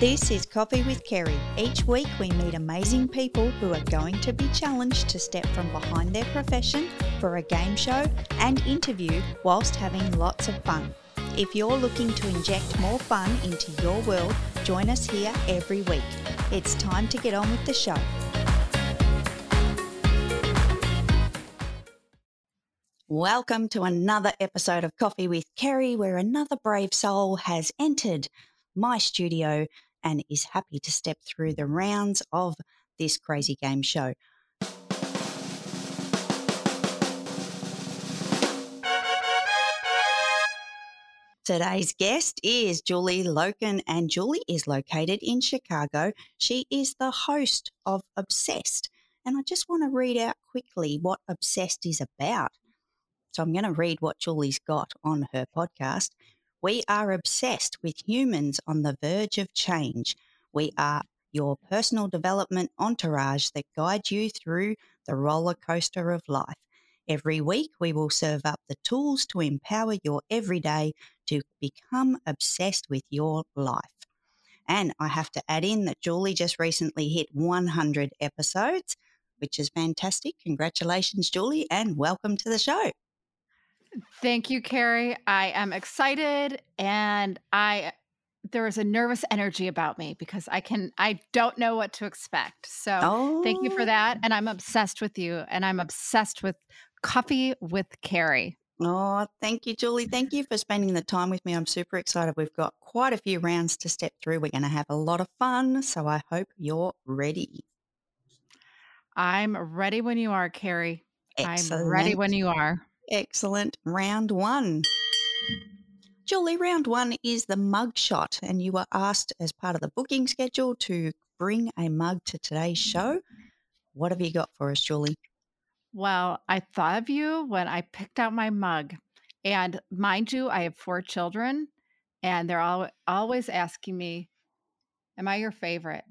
This is Coffee with Kerry. Each week we meet amazing people who are going to be challenged to step from behind their profession for a game show and interview whilst having lots of fun. If you're looking to inject more fun into your world, join us here every week. It's time to get on with the show. Welcome to another episode of Coffee with Kerry, where another brave soul has entered my studio and is happy to step through the rounds of this crazy game show. Today's guest is Julie Loken, and Julie is located in Chicago. She is the host of Obsessed. And I just want to read out quickly what Obsessed is about. So I'm going to read what Julie's got on her podcast. We are obsessed with humans on the verge of change. We are your personal development entourage that guides you through the roller coaster of life. Every week, we will serve up the tools to empower your everyday to become obsessed with your life. And I have to add in that Julie just recently hit 100 episodes, which is fantastic. Congratulations, Julie, and welcome to the show. Thank you, Kerry. I am excited and I there is a nervous energy about me because I can I don't know what to expect. So oh. thank you for that. Oh. And I'm obsessed with you and I'm obsessed with coffee with Kerry. Oh, thank you, Julie. Thank you for spending the time with me. I'm super excited. We've got quite a few rounds to step through. We're going to have a lot of fun. So I hope you're ready. I'm ready when you are, Kerry. Excellent. I'm ready when you are. Excellent. Round one. Julie, round one is the mug shot, and you were asked as part of the booking schedule to bring a mug to today's show. What have you got for us, Julie? Well, I thought of you when I picked out my mug. And mind you, I have four children, and they're all, always asking me, Am I your favorite?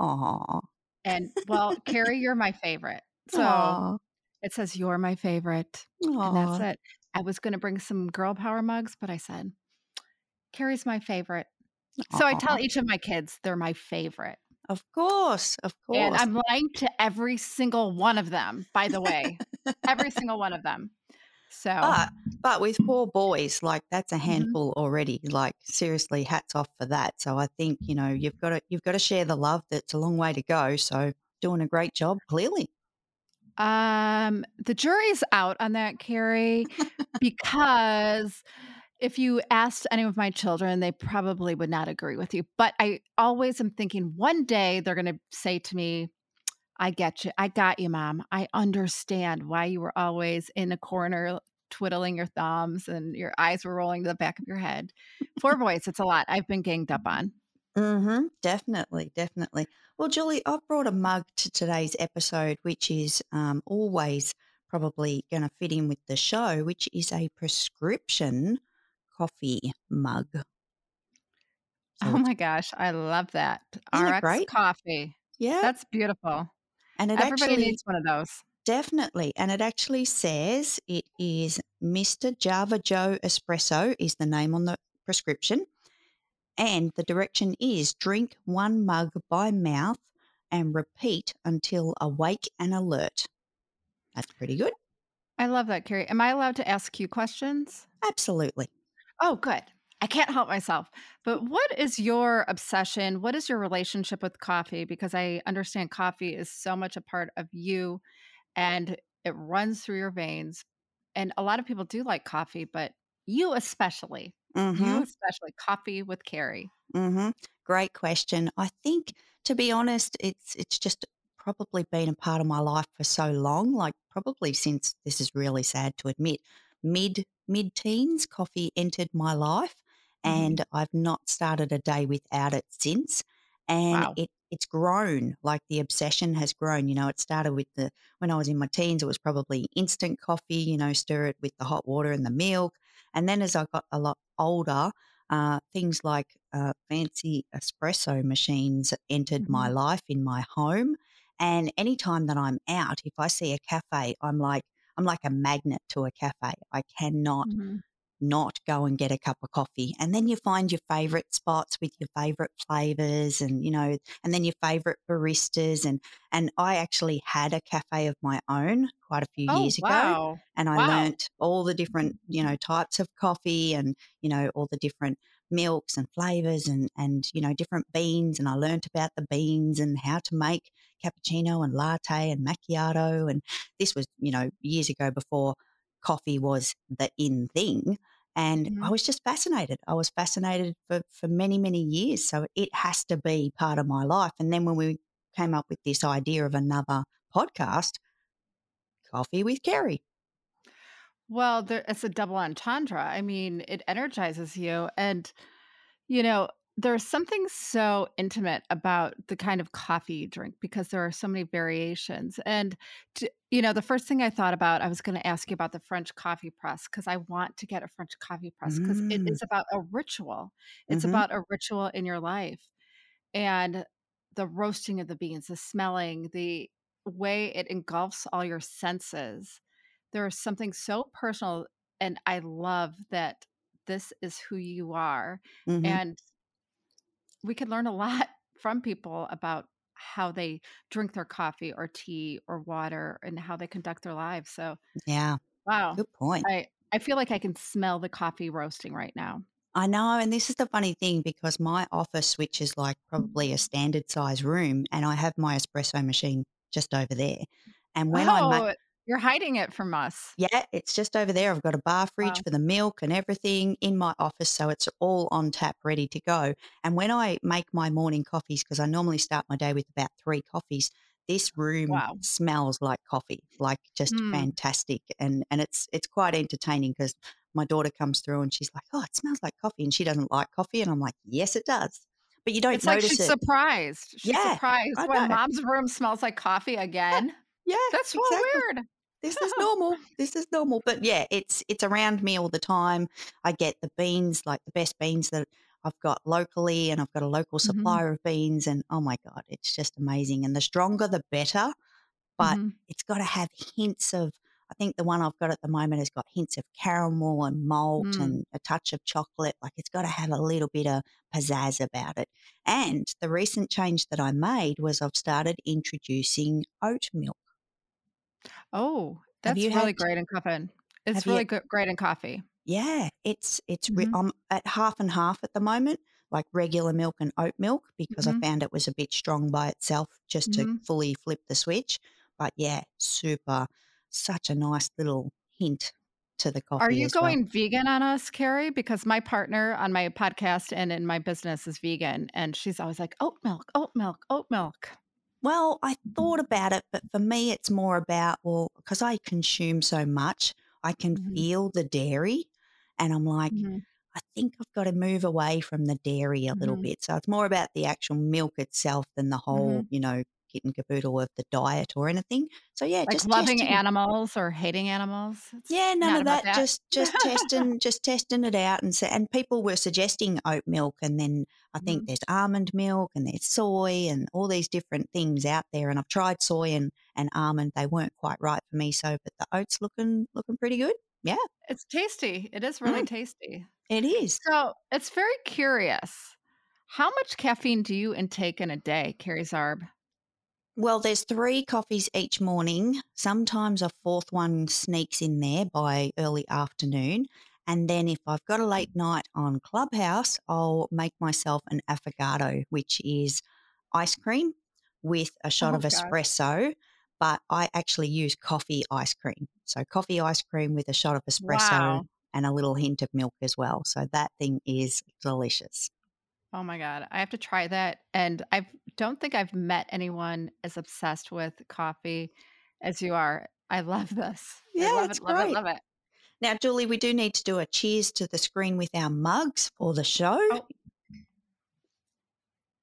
Aww. And well, Kerry, you're my favorite. So Aww. It says you're my favorite. And that's it. I was going to bring some girl power mugs, but I said, Kerry's my favorite. So I tell each of my kids they're my favorite. Of course, of course. And I'm lying to every single one of them, by the way. every single one of them. So but, but with four boys, like that's a mm-hmm. handful mm-hmm. already. Like seriously, hats off for that. So I think, you know, you've got to you've got to share the love. That's a long way to go. So doing a great job, clearly. Um, the jury's out on that, Kerry, because if you asked any of my children, they probably would not agree with you. But I always am thinking one day they're going to say to me, I get you. I got you, mom. I understand why you were always in a corner twiddling your thumbs and your eyes were rolling to the back of your head. Four boys, it's a lot. I've been ganged up on. Mm-hmm. Definitely, definitely. Well, Julie, I've brought a mug to today's episode, which is um, always probably going to fit in with the show, which is a prescription coffee mug. So oh my gosh, I love that. RX great? coffee. Yeah. That's beautiful. And it Everybody actually, needs one of those. Definitely. And it actually says it is Mr. Java Joe Espresso is the name on the prescription. And the direction is drink one mug by mouth and repeat until awake and alert. That's pretty good. I love that, Kerry. Am I allowed to ask you questions? Absolutely. Oh, good. I can't help myself. But what is your obsession? What is your relationship with coffee? Because I understand coffee is so much a part of you and it runs through your veins. And a lot of people do like coffee, but you especially. Mm-hmm. You especially coffee with Kerry. Mm-hmm. Great question. I think, to be honest, it's it's just probably been a part of my life for so long. Like probably since this is really sad to admit, mid mid teens, coffee entered my life, mm-hmm. and I've not started a day without it since. And wow. it it's grown like the obsession has grown you know it started with the when i was in my teens it was probably instant coffee you know stir it with the hot water and the milk and then as I got a lot older, uh, things like uh, fancy espresso machines entered mm-hmm. my life in my home. And anytime that I'm out, if I see a cafe, I'm like, I'm like a magnet to a cafe. I cannot, mm-hmm. Not go and get a cup of coffee. And then you find your favorite spots with your favorite flavors and, you know, and then your favorite baristas. And, and I actually had a cafe of my own quite a few Oh, years ago. wow. And I Wow. learnt all the different, you know, types of coffee and, you know, all the different milks and flavors and, and, you know, different beans. And I learnt about the beans and how to make cappuccino and latte and macchiato. And this was, you know, years ago before coffee was the in thing. And I Mhm. was just fascinated. I was fascinated for, for many, many years. So it has to be part of my life. And then when we came up with this idea of another podcast, Coffee with Kerry. Well, there it's a double entendre. I mean, it energizes you and, you know, there's something so intimate about the kind of coffee you drink because there are so many variations. And, t you know, the first thing I thought about, I was gonna ask you about the French coffee press because I want to get a French coffee press because it Mm. is about a ritual. It's hmm about a ritual in your life. And the roasting of the beans, the smelling, the way it engulfs all your senses. There is something so personal, and I love that this is who you are. hmm And we can learn a lot from people about how they drink their coffee or tea or water and how they conduct their lives. So, Yeah, wow. good point. I I feel like I can smell the coffee roasting right now. I know. And this is the funny thing because my office, which is like mm. probably a standard size room, and I have my espresso machine just over there. And when I make, Oh, you're hiding it from us. yeah, it's just over there. I've got a bar fridge Wow. for the milk and everything in my office. So it's all on tap, ready to go. And when I make my morning coffees, because I normally start my day with about three coffees, this room Wow. smells like coffee, like just Mm. fantastic. And and it's it's quite entertaining because my daughter comes through and she's like, "Oh, it smells like coffee," and she doesn't like coffee, and I'm like, "Yes, it does," but you don't It's like she's it. surprised. She's Yeah, surprised when mom's room smells like coffee again. Yeah, That's so exactly. weird. This is normal. This is normal. But yeah, it's it's around me all the time. I get the beans, like the best beans that I've got locally, and I've got a local Mhm, supplier of beans. And oh my god, it's just amazing. And the stronger, the better. But mhm, it's got to have hints of. I think the one I've got at the moment has got hints of caramel and malt mm. and a touch of chocolate. Like it's got to have a little bit of pizzazz about it. And the recent change that I made was I've started introducing oat milk. Oh, that's you really had? great in coffee. It's you? really good, great in coffee. Yeah, it's it's re- Mhm, I'm at half and half at the moment, like regular milk and oat milk, because I mhm, found it was a bit strong by itself just to mhm. fully flip the switch. But yeah, super, such a nice little hint to the coffee. Are you as well. going vegan on us, Kerry? Because my partner on my podcast and in my business is vegan, and she's always like, oat milk, oat milk, oat milk. Well, I thought about it, but for me, it's more about, well, because I consume so much, I can Mhm, feel the dairy. And I'm like, mhm, I think I've got to move away from the dairy a little mhm, bit. So it's more about the actual milk itself than the whole, mhm. you know, kit and caboodle of the diet or anything. So yeah, Like just loving testing. animals or hating animals. It's Yeah, none of that. that. Just just testing, just testing it out, and so, and people were suggesting oat milk, and then I think Mhm. there's almond milk, and there's soy, and all these different things out there. And I've tried soy and, and almond; they weren't quite right for me. So, but the oats looking looking pretty good. Yeah, It's tasty. It is really mm, tasty. it is. So it's very curious. How much caffeine do you intake in a day, Kerry Zarb? Well, there's three coffees each morning. Sometimes a fourth one sneaks in there by early afternoon. And then if I've got a late night on Clubhouse, I'll make myself an affogato, which is ice cream with a shot Oh of espresso. But I actually use coffee ice cream. So coffee ice cream with a shot of espresso Wow. and a little hint of milk as well. So that thing is delicious. Oh my god. I have to try that. And I don't think I've met anyone as obsessed with coffee as you are. I love this. I Yeah, love it's it, love it, great. love it. Now, Julie, we do need to do a cheers to the screen with our mugs for the show. Oh,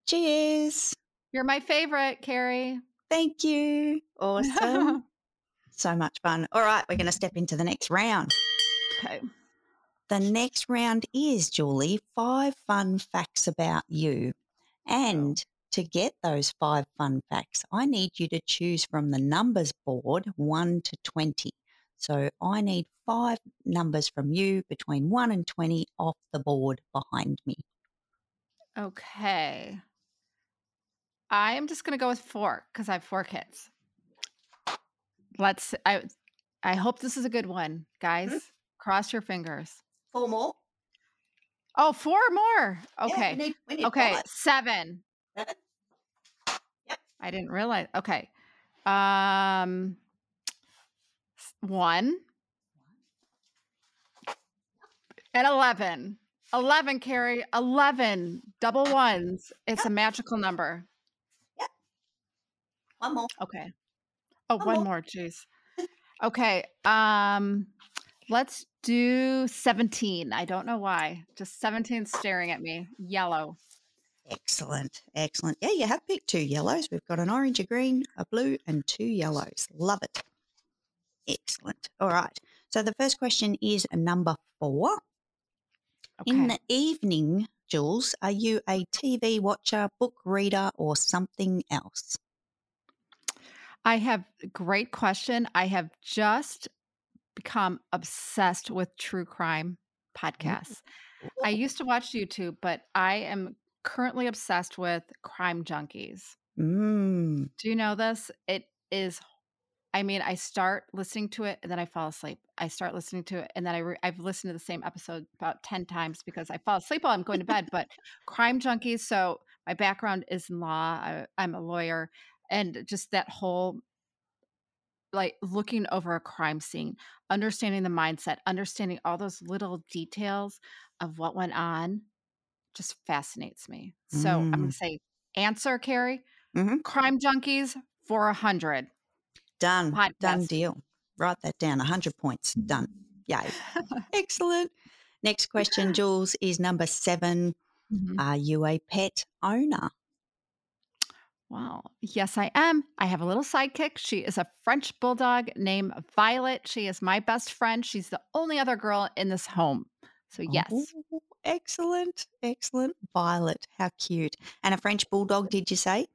Cheers. you're my favorite, Kerry. Thank you. Awesome. So much fun. All right, we're going to step into the next round. okay. The next round is, Julie, five fun facts about you. And to get those five fun facts, I need you to choose from the numbers board 1 to 20. So I need five numbers from you between 1 and 20 off the board behind me. Okay. I am just going to go with four because I have four kids. Let's. I. I hope this is a good one, guys. Mm-hmm. Cross your fingers. Four more. Oh, four more. Yeah, we Okay. need, we need okay. five. Seven. Seven. Yep. I didn't realize. Okay. Um. One. And 11. 11, Kerry. 11. Double ones. It's a magical number. Yep. One more. Okay. Oh, One one more. more. Jeez. Okay. Um, let's do 17. I don't know why. Just 17 staring at me. Yellow. Excellent. Excellent. Yeah, you have picked two yellows. We've got an orange, a green, a blue, and two yellows. Love it. Excellent. All right. So the first question is number four. Okay. In the evening, Jules, are you a TV watcher, book reader, or something else? I have great question. I have just become obsessed with true crime podcasts. I used to watch YouTube, but I am currently obsessed with Crime Junkies. Mm. Do you know this? It is. I mean, I start listening to it and then I fall asleep. I start listening to it and then I re- I've listened to the same episode about ten times because I fall asleep while I'm going to bed. But Crime Junkies. So my background is in law. I, I'm a lawyer, and just that whole like looking over a crime scene, understanding the mindset, understanding all those little details of what went on, just fascinates me. So I'm going Mm. to say answer, Kerry. Mhm. Crime Junkies for a hundred. Done. Done deal. Write that down. 100 points. Done. Yay. Excellent. Next question, Jules, is number seven. Mhm. Are you a pet owner? Wow. Yes, I am. I have a little sidekick. She is a French bulldog named Violet. She is my best friend. She's the only other girl in this home. So, yes. Oh, excellent. Excellent. Violet. How cute. And a French bulldog, did you say?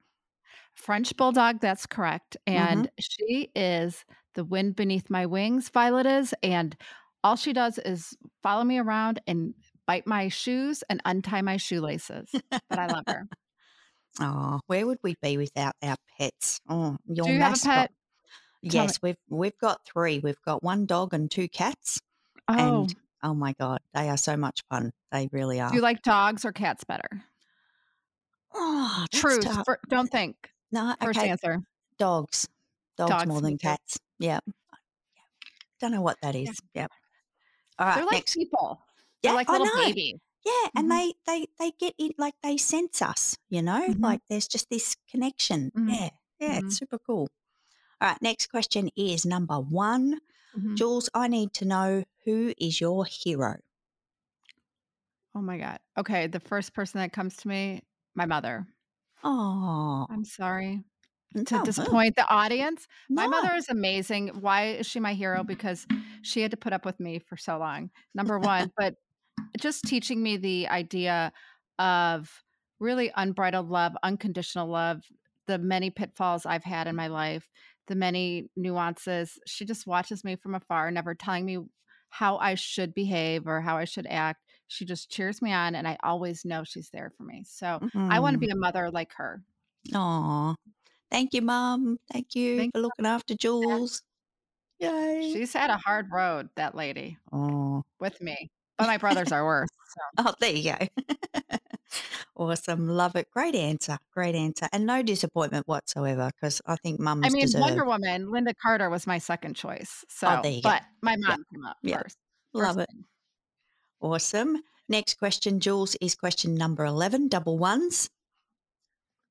French bulldog, that's correct. Mm-hmm. And she is the wind beneath my wings, Violet is. And all she does is follow me around and bite my shoes and untie my shoelaces. But I love her. Oh, where would we be without our pets? Oh, your Do you have a mascot. pet? Yes, we've we've got three. We've got one dog and two cats. Oh, And oh my god, they are so much fun. They really are. do you like dogs or cats better? oh, Truth. fir- don't think. No, First okay. answer. Dogs. Dogs, Dogs, more than cats. Yeah. Don't know what that is. Yep. All right. They're like next. people. Yeah, They're like I little know. babies. Yeah, and Mhm. they they they get in like they sense us. You know, Mhm. like there's just this connection. Mhm. Yeah. Yeah. It's super cool. All right. Next question is number one. Mhm. Jules, I need to know who is your hero. Oh my God. Okay. The first person that comes to me, my mother. Oh, I'm sorry to no, no, disappoint the audience. My mother is amazing. Why is she my hero? Because she had to put up with me for so long. Number one, but just teaching me the idea of really unbridled love, unconditional love, the many pitfalls I've had in my life, the many nuances. She just watches me from afar, never telling me how I should behave or how I should act. She just cheers me on, and I always know she's there for me. So I want to be mm-hmm. a mother like her. Oh, thank you, Mom. Thank you Thank for looking after Jules. Yay. She's had a hard road, that lady, oh. with me. But my brothers are worse. So. oh, there you go. awesome. Love it. Great answer. Great answer. And no disappointment whatsoever because I think mums I mean, deserve. Wonder Woman, Lynda Carter was my second choice. Oh, so, Oh, there you go. but my mom came up Yeah. first. Love first it. thing. Awesome. Next question, Jules, is question number 11, double ones.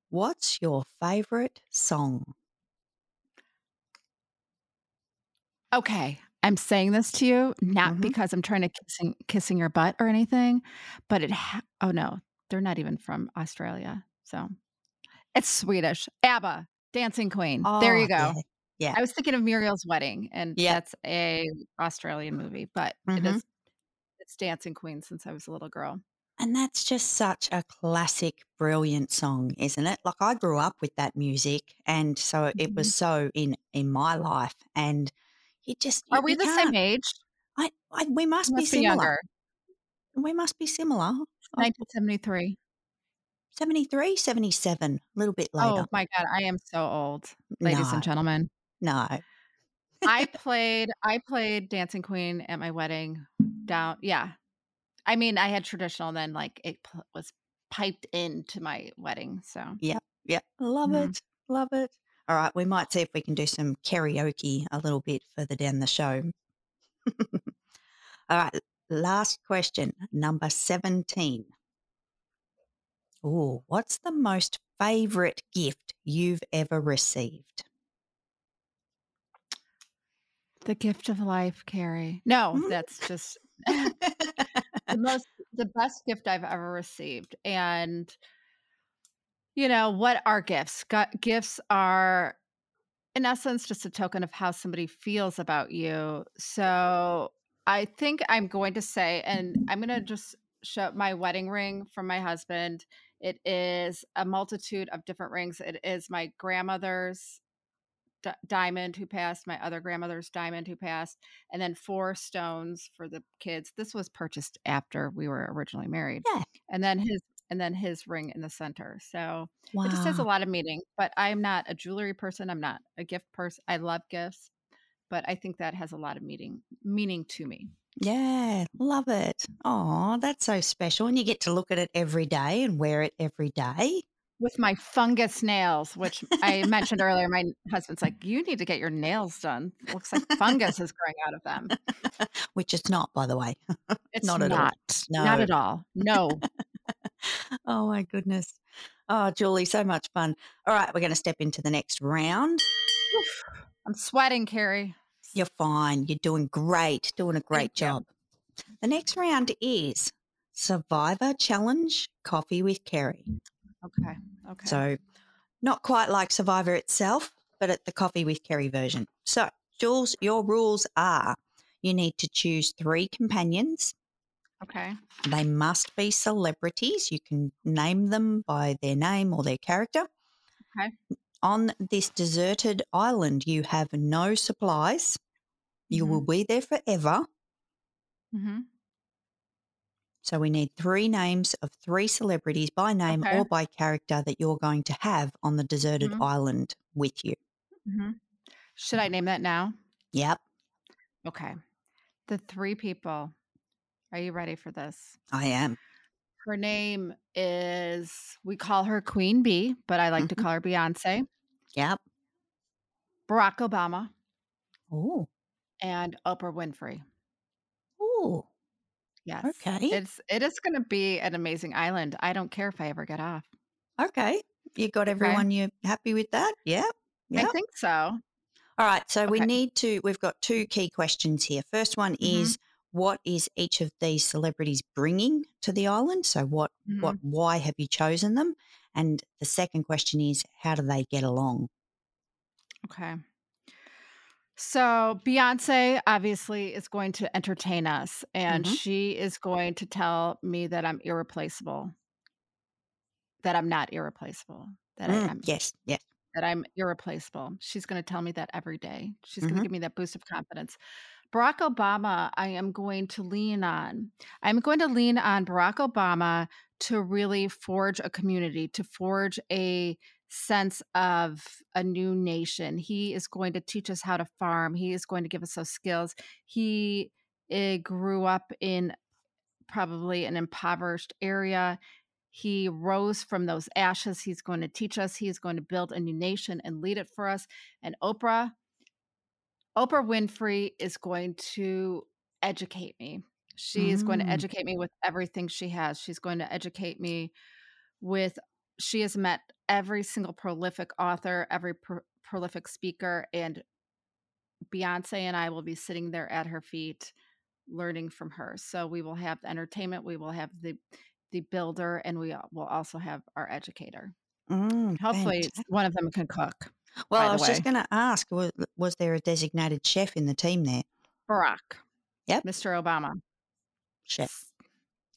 What's your favorite song? Okay. I'm saying this to you not Mhm. because I'm trying to kissing kissing your butt or anything, but it. Ha- oh no, they're not even from Australia, so it's Swedish. ABBA, Dancing Queen. there you Oh, go. yeah. Yeah. I was thinking of Muriel's Wedding, and Yeah. that's a Australian movie, but it Mhm. is it's Dancing Queen since I was a little girl. And that's just such a classic, brilliant song, isn't it? Like I grew up with that music, and so it Mhm. was so in in my life. And You just Are we the can't. same age? I, I, we must must be similar. younger. We must be similar. I 1973. 73, 77, a little bit later. Oh my god, I am so old, ladies No, and gentlemen. no. I played I played Dancing Queen at my wedding. Down, yeah. I mean, I had traditional, then like it was piped into my wedding. So Yeah. Yeah. Love Mhm. it, love it. All right, we might see if we can do some karaoke a little bit further down the show. All right, last question, number 17. Oh, what's the most favorite gift you've ever received? the gift of life, Kerry. No, Mm. that's just the most the best gift I've ever received. And you know, what are gifts? Gu- gifts are in essence just a token of how somebody feels about you. So I think I'm going to say, and I'm going to just show my wedding ring from my husband. It is a multitude of different rings. It is my grandmother's di- diamond who passed, my other grandmother's diamond who passed, and then four stones for the kids. This was purchased after we were originally married. Yeah. And then his and then his ring in the center. So it just has a lot of meaning. But I'm not a jewelry person. I'm not a gift person. I love gifts, but I think that has a lot of meaning meaning to me. Yeah, love it. Oh, that's so special. And you get to look at it every day and wear it every day, With my fungus nails, which I mentioned earlier, my husband's like, "You need to get your nails done. Looks like fungus is growing out of them." which it's not, by the way. It's Not at all. not. Not at all. No. Oh, my goodness. Oh, Julie, so much fun. All right, we're going to step into the next round. I'm sweating, Kerry. You're fine. You're doing great, doing a great Thank you. job. The next round is Survivor Challenge Coffee with Kerry. Okay. Okay. So, not quite like Survivor itself, but at the Coffee with Kerry version. So, Jules, your rules are you need to choose three companions. Okay. They must be celebrities. You can name them by their name or their character. Okay. On this deserted island, you have no supplies. You Mhm. will be there forever. Mm-hmm. So we need three names of three celebrities by name Okay. or by character that you're going to have on the deserted Mhm. island with you. hmm Should I name that now? Yep, Okay. The three people. Are you ready for this? I am. Her name is, we call her Queen Bee, but I like to Mhm. call her Beyonce, Yep. Barack Obama, Oh, and Oprah Winfrey. oh, Yes. Okay. It's it is going to be an amazing island. I don't care if I ever get off. okay. You got everyone you happy with that? Yep. I think so. All right. So we need to, we've got two key questions here. First one Mhm. is what is each of these celebrities bringing to the island? So what, what, Mm-hmm. why have you chosen them? And the second question is how do they get along? Okay. So Beyonce obviously is going to entertain us, and Mhm. she is going to tell me that I'm irreplaceable. That I'm not irreplaceable. That I Mm, am. yes. Yes. That I'm irreplaceable. She's going to tell me that every day. She's going Mhm. to give me that boost of confidence. Barack Obama, I am going to lean on. I'm going to lean on Barack Obama to really forge a community, to forge a sense of a new nation. He is going to teach us how to farm. He is going to give us those skills. He eh, grew up in probably an impoverished area. He rose from those ashes. He's going to teach us. He's going to build a new nation and lead it for us. And Oprah, Oprah Winfrey is going to educate me. She is going to Mm. educate me with everything she has. She's going to educate me with, she has met every single prolific author, every pro- prolific speaker, and Beyonce and I will be sitting there at her feet learning from her. So we will have the entertainment, we will have the the builder, and we will also have our educator. Mm, Hopefully, fantastic. one of them can cook. Well, I was just going to ask was, was there a designated chef in the team there? Barack. Yep. Mr. Obama. Chef.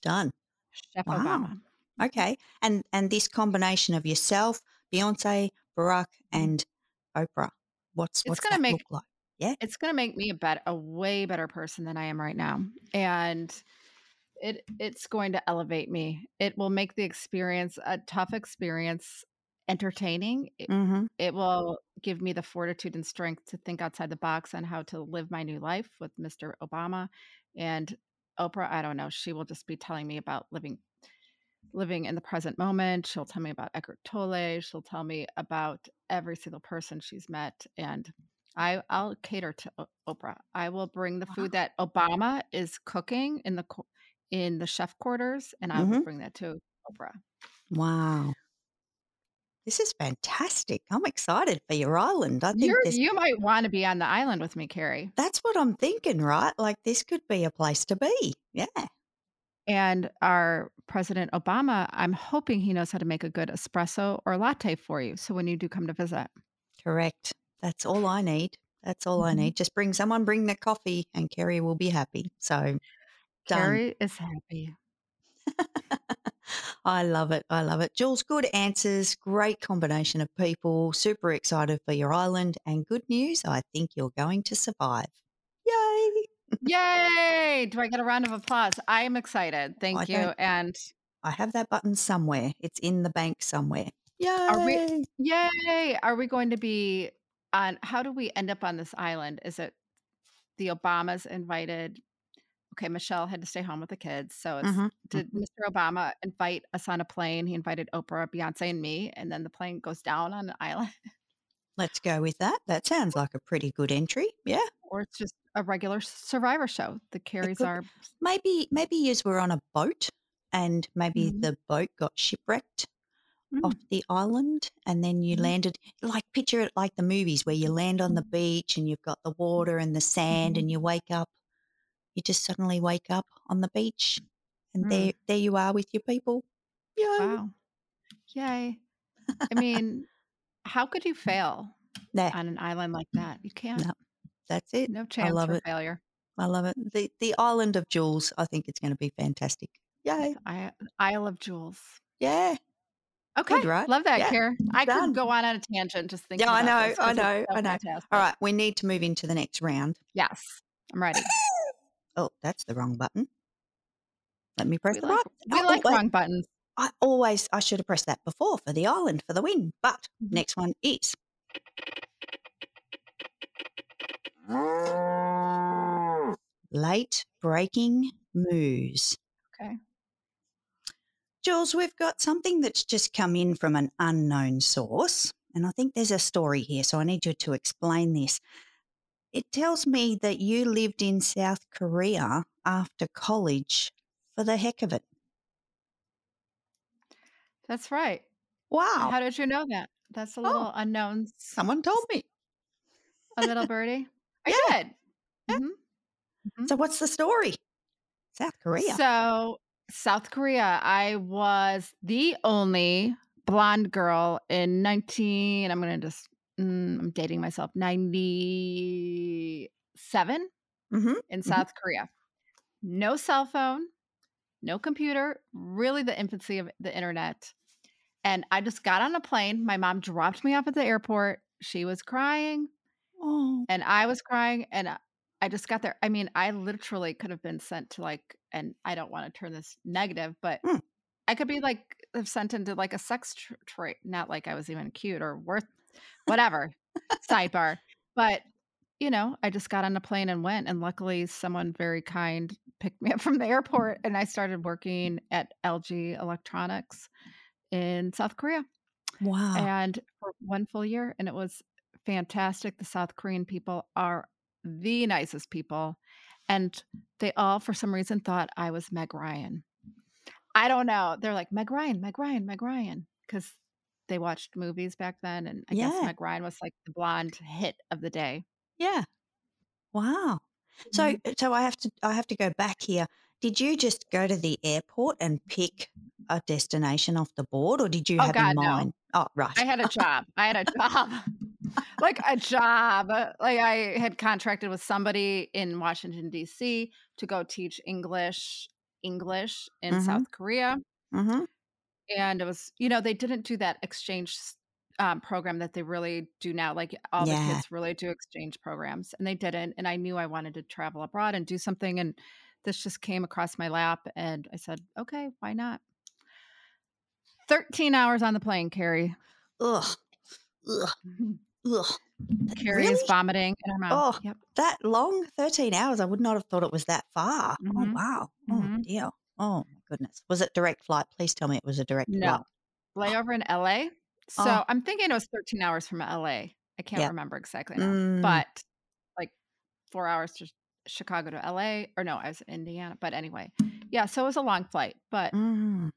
Done. Chef Wow. Obama. Okay. And and this combination of yourself, Beyonce, Barack, Mhm. and Oprah, what's It's what's gonna make- look like? Yeah. It's gonna make me a bet a way better person than I am right now. And it it's going to elevate me. It will make the experience a tough experience entertaining. It, Mm-hmm. it will give me the fortitude and strength to think outside the box on how to live my new life with Mr. Obama and Oprah. I don't know. She will just be telling me about living living in the present moment. She'll tell me about Eckhart Tolle. She'll tell me about every single person she's met and I, I'll cater to Oprah. I will bring the food that Obama is cooking in the in the chef quarters, and I will Mhm. bring that to Oprah. Wow. This is fantastic. I'm excited for your island. I think this you might want to be on the island with me, Kerry. that's what I'm thinking, right? Like this could be a place to be. Yeah. And our President Obama, I'm hoping he knows how to make a good espresso or latte for you. So when you do come to visit, Correct. That's all I need. That's all I Mhm. need. Just bring someone, bring the coffee, and Kerry will be happy. So done. Kerry is happy. I love it. I love it. Jules, good answers. Great combination of people. Super excited for your island. And good news, I think you're going to survive. Yay. Yay! Do I get a round of applause? I am excited. Thank I you. And I have that button somewhere. It's in the bank somewhere. Yay. Are we- yay! Are we going to be on? How do we end up on this island? Is it the Obamas invited? Okay, Michelle had to stay home with the kids. So it's, Mhm, did Mr. Obama invite us on a plane? He invited Oprah, Beyonce, and me, and then the plane goes down on an island, Let's go with that. That sounds like a pretty good entry. Yeah. or it's just a regular Survivor show. The carries are Maybe maybe you were on a boat and maybe Mhm. the boat got shipwrecked off Mm. the island and then you Mhm. landed like picture it like the movies where you land on the beach and you've got the water and the sand Mhm. and you wake up you just suddenly wake up on the beach and Mm. there there you are with your people Yay. wow, yay! I mean, how could you fail Nah, on an island like that? You can't. No, that's it No chance love for it. failure. i love it the the island of jewels, i think it's going to be fantastic yay I, Isle of Jewels. yeah Okay, right? love that, Yeah, Care. I done. could go on on a tangent just thinking. Yeah, I know, I know, so I know. fantastic. all right we need to move into the next round Yes, I'm ready. Oh that's the wrong button let me press We the like, right we Oh, like wait. wrong buttons. I always I should have pressed that before for the island for the win. But Mhm. next one is late breaking news. Okay. Jules, we've got something that's just come in from an unknown source, and I think there's a story here, so I need you to explain this. It tells me that you lived in South Korea after college for the heck of it. That's right. Wow. How did you know that? That's a little unknown. Someone told me. A little birdie. I Yeah. did. Mhm. So, what's the story? South Korea. So, South Korea, I was the only blonde girl in 19, I'm going to just, mm, I'm dating myself, 97 mm-hmm. in Mhm. South Korea. No cell phone, no computer, really the infancy of the internet. And I just got on a plane. My mom dropped me off at the airport. She was crying Oh, and I was crying and I- just got there. I mean, I literally could have been sent to like, and I don't want to turn this negative, but Hmm. I could be like have sent into like a sex trade. trait. Not like I was even cute or worth whatever sidebar, but you know, I just got on a plane and went, and luckily, someone very kind picked me up from the airport, and I started working at LG Electronics in South Korea wow. and for one full year and it was fantastic the south korean people are the nicest people and they all for some reason thought i was meg ryan i don't know they're like meg ryan meg ryan meg ryan because they watched movies back then and i guess Yeah. meg ryan was like the blonde hit of the day yeah. Wow. So, Mhm. so I have to, I have to go back here. Did you just go to the airport and pick a destination off the board, or did you Oh, have God, in no. mind? Oh, right. I had a job. I had a job. like a job. Like I had contracted with somebody in Washington D.C. to go teach English English in Mhm. South Korea. mm-hmm. And it was, you know, they didn't do that exchange um, program that they really do now. Like all the kids really do exchange programs, and they didn't. And I knew I wanted to travel abroad and do something, and this just came across my lap, and I said, "Okay, why not?" Thirteen hours on the plane, Kerry. Ugh. Ugh. Ugh. Kerry is vomiting in her mouth. Oh, Yep. that long? 13 hours? I would not have thought it was that far. Oh, Mhm. wow. Oh, Mhm. dear. Oh, my goodness. Was it direct flight? Please tell me it was a direct flight. No. Layover in LA. So Oh. I'm thinking it was 13 hours from LA. I can't Yeah. remember exactly now, Mm. but like four hours to Chicago to LA, or no, I was in Indiana. But anyway, yeah, so it was a long flight, but Mm.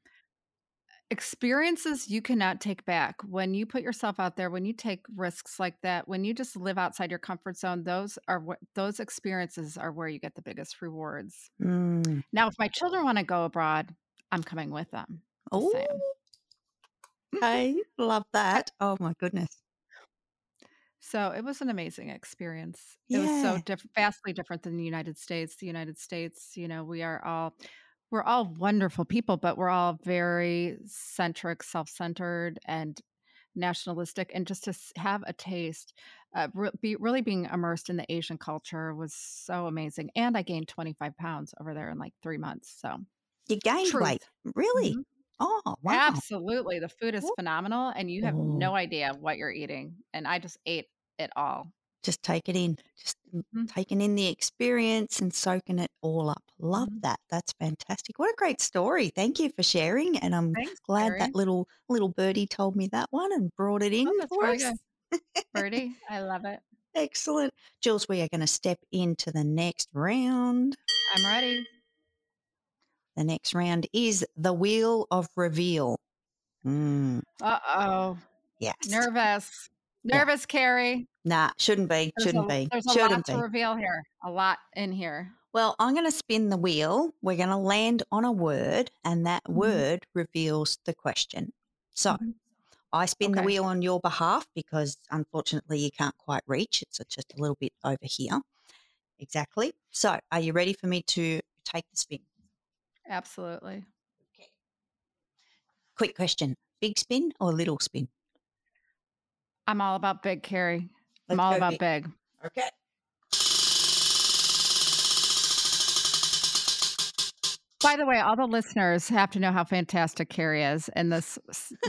Experiences you cannot take back. When you put yourself out there, when you take risks like that, when you just live outside your comfort zone, those are what those experiences are where you get the biggest rewards. Mm. Now, if my children want to go abroad, I'm coming with them. Oh. I love that. Oh, my goodness. So it was an amazing experience. It was so diff- vastly different than the United States. The United States, you know, we are all we're all wonderful people, but we're all very centric, self-centered, and nationalistic. And just to have a taste, uh, re- be really being immersed in the Asian culture was so amazing. And I gained 25 pounds over there in like three months. So You gained truth. weight. Really? Mhm. Oh, wow. Absolutely. The food is Ooh. phenomenal, and you have Oh. no idea what you're eating. And I just ate it all. Just take it in. Just mm, Mhm. taking in the experience and soaking it all up. Love Mhm. that. That's fantastic. What a great story. Thank you for sharing. And I'm Thanks, glad Kerry. that little little birdie told me that one and brought it in Oh, for us. Birdie, I love it. Excellent. Jules, we are going to step into the next round. I'm ready. The next round is the Wheel of Reveal. Mm, Uh oh. yes. Nervous. Yeah. Nervous, Kerry. Nah, shouldn't be. There's Shouldn't a, be. There's a Shouldn't lot be. to reveal here. A lot in here. Well, I'm going to spin the wheel. We're going to land on a word, and that Mhm. word reveals the question. So Mhm. I spin the wheel on your behalf because unfortunately you can't quite reach. It. It's just a little bit over here. Exactly. So are you ready for me to take the spin? Absolutely. Quick question big spin or little spin? I'm all about big, Kerry. I'm all about big. big. Okay. By the way, all the listeners have to know how fantastic Kerry is and this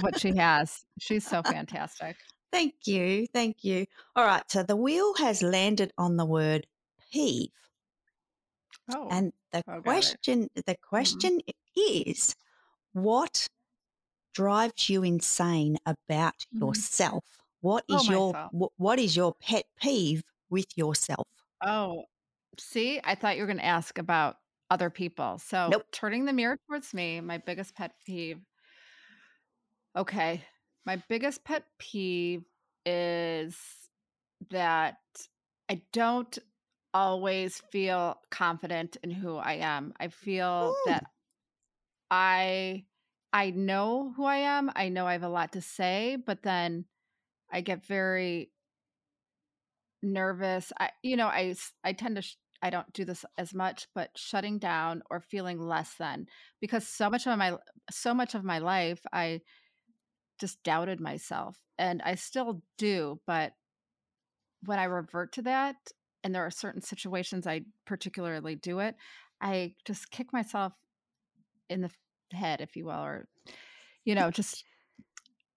what she has. She's so fantastic. Thank you. Thank you. All right. So the wheel has landed on the word peeve. Oh. And the it. question the question is what drives you insane about Mhm. yourself? What Oh, your myself. wh- what is your pet peeve with yourself? Oh, see, I thought you were going to ask about other people. So, Nope. turning the mirror towards me, my biggest pet peeve. Okay. My biggest pet peeve is that I don't always feel confident in who I am. I feel Mm. that I I know who I am. I know I have a lot to say, but then I get very nervous. I you know, I, I tend to sh- I don't do this as much, but shutting down or feeling less than because so much of my so much of my life I just doubted myself and I still do, but when I revert to that and there are certain situations I particularly do it, I just kick myself in the head if you will or you know, just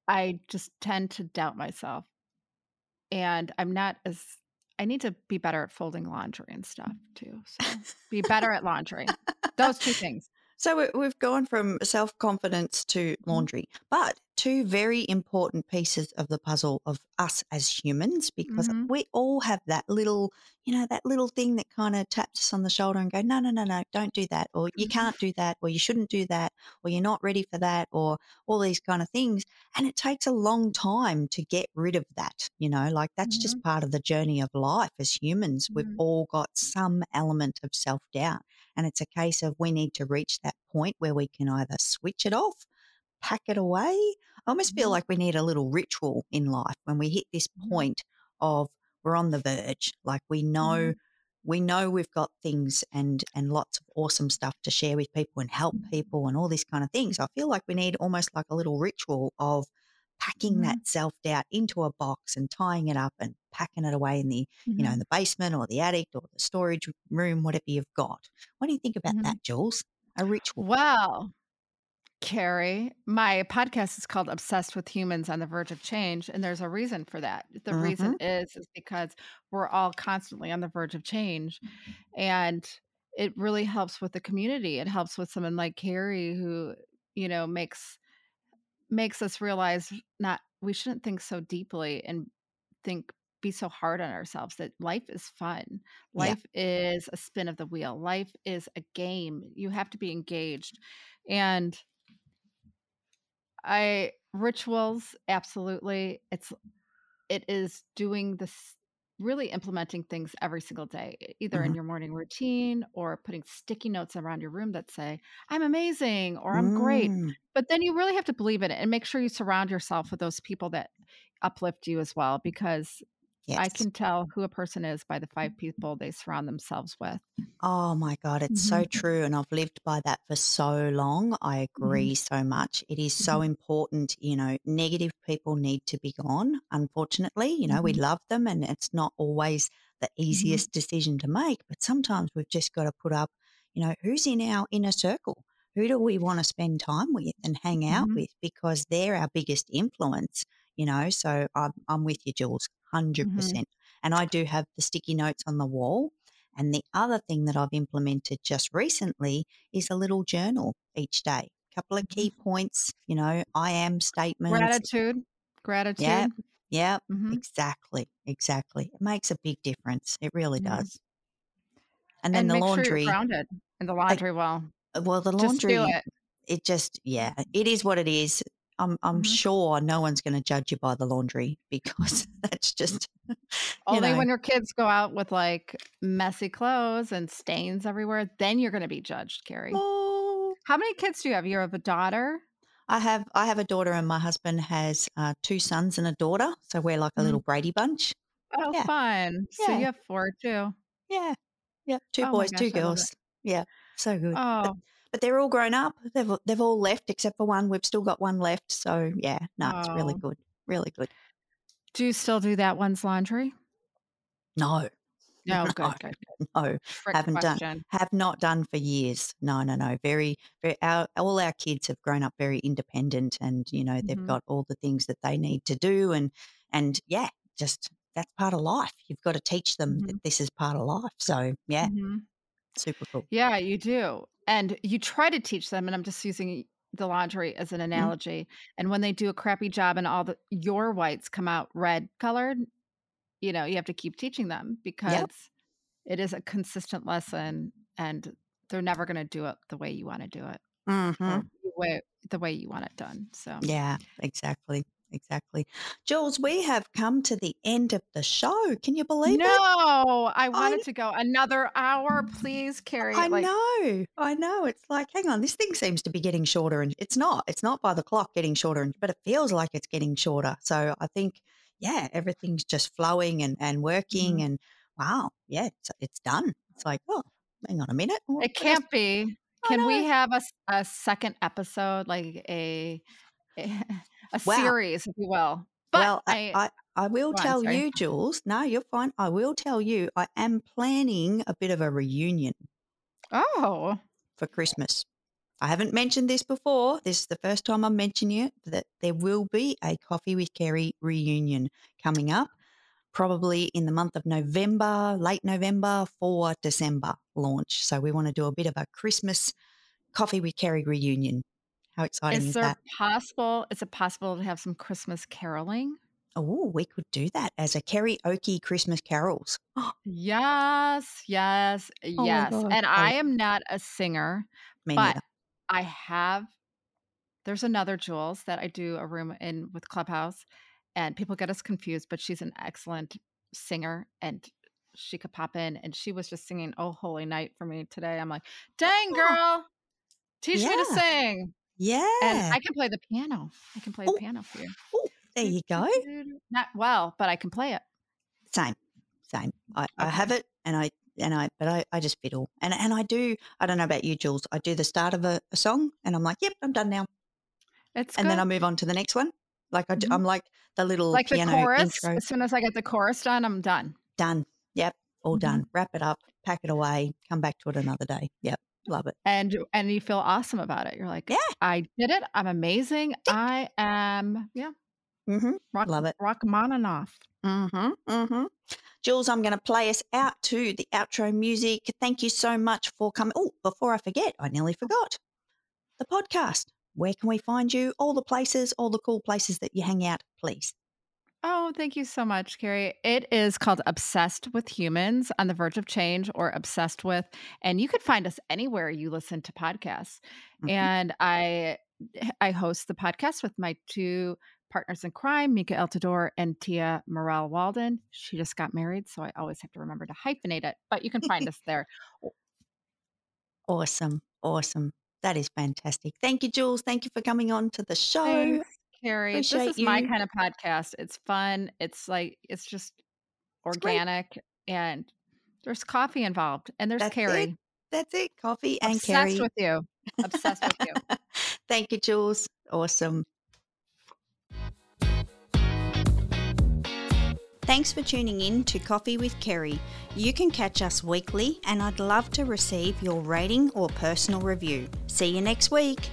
I just tend to doubt myself and I'm not as I need to be better at folding laundry and stuff too. So be better at laundry. Those two things. So we- we've gone from self confidence to Mhm. laundry, but two very important pieces of the puzzle of us as humans, because Mhm. we all have that little, you know, that little thing that kind of taps us on the shoulder and go, no, no, no, no, don't do that, or you Mhm. can't do that, or you shouldn't do that, or you're not ready for that, or all these kind of things. And it takes a long time to get rid of that, you know, like that's just part of the journey of life as humans. We've Mhm. all got some element of self doubt. And it's a case of we need to reach that point where we can either switch it off, pack it away. I almost feel Mhm. like we need a little ritual in life when we hit this Mhm. point of we're on the verge. Like we know Mhm. we know we've got things and and lots of awesome stuff to share with people and help people and all these kind of things. I feel like we need almost like a little ritual of packing Mhm. that self doubt into a box and tying it up and packing it away in the, you know, in the basement or the attic or the storage room, whatever you've got. What do you think about Mhm. that, Jules? A ritual. Well, Kerry, my podcast is called Obsessed with Humans on the Verge of Change, and there's a reason for that. The reason hmm is is because we're all constantly on the verge of change, and it really helps with the community. It helps with someone like Kerry who, you know, makes makes us realize not we shouldn't think so deeply and think be so hard on ourselves that life is fun. Yeah. Life is a spin of the wheel. Life is a game. You have to be engaged. And I rituals absolutely. It's it is doing this really implementing things every single day, either in hmm your morning routine or putting sticky notes around your room that say, I'm amazing or I'm great. Mm, But then you really have to believe in it and make sure you surround yourself with those people that uplift you as well, because I can tell who a person is by the five people they surround themselves with. Oh my God, it's so hmm true. And I've lived by that for so long. I hmm agree so much. It is so hmm important. You know, negative people need to be gone, unfortunately. You know, we hmm love them and it's not always the easiest decision to make, but sometimes we've just got to put up, you know, who's in our inner circle? Who do we want to spend time with and hang out with? Because they're our biggest influence, you know. So I'm, I'm with you, Jules, hmm 100%. And I do have the sticky notes on the wall and the other thing that I've implemented just recently is a little journal each day. A couple of key points, you know, I am statements. Gratitude. Yeah, Gratitude. yeah, hmm exactly, exactly. It makes a big difference. It really hmm does. And then And the make sure laundry, grounded in the laundry well. well, the Just do laundry, it. it just, yeah, it is what it is. I'm, I'm Mhm. sure no one's going to judge you by the laundry because that's just, Only know, when your kids go out with like messy clothes and stains everywhere, then you're going to be judged, Kerry. oh, How many kids do you have? You have a daughter? I have I have a daughter, and my husband has uh, two sons and a daughter. So we're like a Mhm. little Brady bunch. Oh, Yeah, fun. So yeah, you have four too. yeah, yeah. Two Oh boys, two gosh, it. girls. Yeah, so good. Oh, but they're all grown up. They've they've all left except for one. We've still got one left. So yeah, no, it's really oh. good, really good. Do you still do that one's laundry? No, No, no, good, good, good. no. Haven't done. Have not done for years. No, no, no. Very, very. Our all our kids have grown up very independent, and you know they've hmm got all the things that they need to do, and and yeah, just that's part of life. You've got to teach them that hmm this is part of life. So yeah, hmm super cool. Yeah, you do. And you try to teach them, and I'm just using the laundry as an Mm, analogy. And when they do a crappy job and all the your whites come out red colored, you know, you have to keep teaching them because Yep. it is a consistent lesson and they're never going to do it the way you want to do it hmm the way, the way you want it done. So, Yeah. Exactly. Exactly. Jules, we have come to the end of the show. Can you believe it? no, I I wanted to go another hour. Please, Kerry. I Like, know, I know. It's like, hang on, this thing seems to be getting shorter, and it's not. It's not by the clock getting shorter, but it feels like it's getting shorter. So I think, yeah, everything's just flowing and and working, mhm. and wow, yeah, it's it's done. It's like, oh, hang on a minute, what, it can't be. Can we have a second episode, like a a Wow. series, if you will? But Well, I, I I will on. tell Sorry. you, Jules. No, you're fine. I will tell you. I am planning a bit of a reunion Oh, for Christmas. I haven't mentioned this before. This is the first time I'm mentioning it. That there will be a Coffee with Kerry reunion coming up, probably in the month of November, late November for December launch. So we want to do a bit of a Christmas Coffee with Kerry reunion. How exciting is is there that? possible? Is it possible to have some Christmas caroling? Oh, we could do that as a karaoke Christmas carols. Oh Yes, yes, oh yes. gosh, And I am not a singer, me but neither. I have there's another Jules that I do a room in with Clubhouse, and people get us confused, but she's an excellent singer and she could pop in and she was just singing Oh Holy Night for me today. I'm like, dang Oh, girl, teach me to yeah. And. I can play the piano. I can play the Oh, piano for you. oh, there you go. Not well, but I can play it. Same, same. I, I have it, and I and I, but I, I just fiddle, and and I do. I don't know about you, Jules. I do the start of a, a song, and I'm like, yep, I'm done now, It's and then I move on to the next one. Like I, am like the little Like the piano chorus, intro. as soon as I get the chorus done, I'm done. Done. Yep. All Mhm. done. Wrap it up. Pack it away. Come back to it another day. Yep. Love it. And and you feel awesome about it. You're like, Yeah. I did it. I'm amazing. I am, yeah, Mm-hmm. rock, Love it. rock 'em on and off. Mm-hmm. Mm-hmm. Jules, I'm going to play us out to the outro music. Thank you so much for coming. Oh, before I forget, I nearly forgot. The podcast. Where can we find you? All the places, all the cool places that you hang out, please. Oh, thank you so much, Kerry. It is called Obsessed with Humans on the Verge of Change or Obsessed with. And you can find us anywhere you listen to podcasts. Mhm. And I I host the podcast with my two partners in crime, Mika Eltador and Tia Morel Walden. She just got married, so I always have to remember to hyphenate it. But you can find us there. Awesome. Awesome. That is fantastic. Thank you, Jules. Thank you for coming on to the show. Thanks, Kerry. This Appreciate is my kind of podcast. It's fun. It's like it's just It's organic and there's coffee involved and there's That's it. Kerry. That's it. Coffee and Carrie. Obsessed Kerry. with you. Obsessed with you. Thank you, Jules. Awesome. Thanks for tuning in to Coffee with Kerry. You can catch us weekly, and I'd love to receive your rating or personal review. See you next week.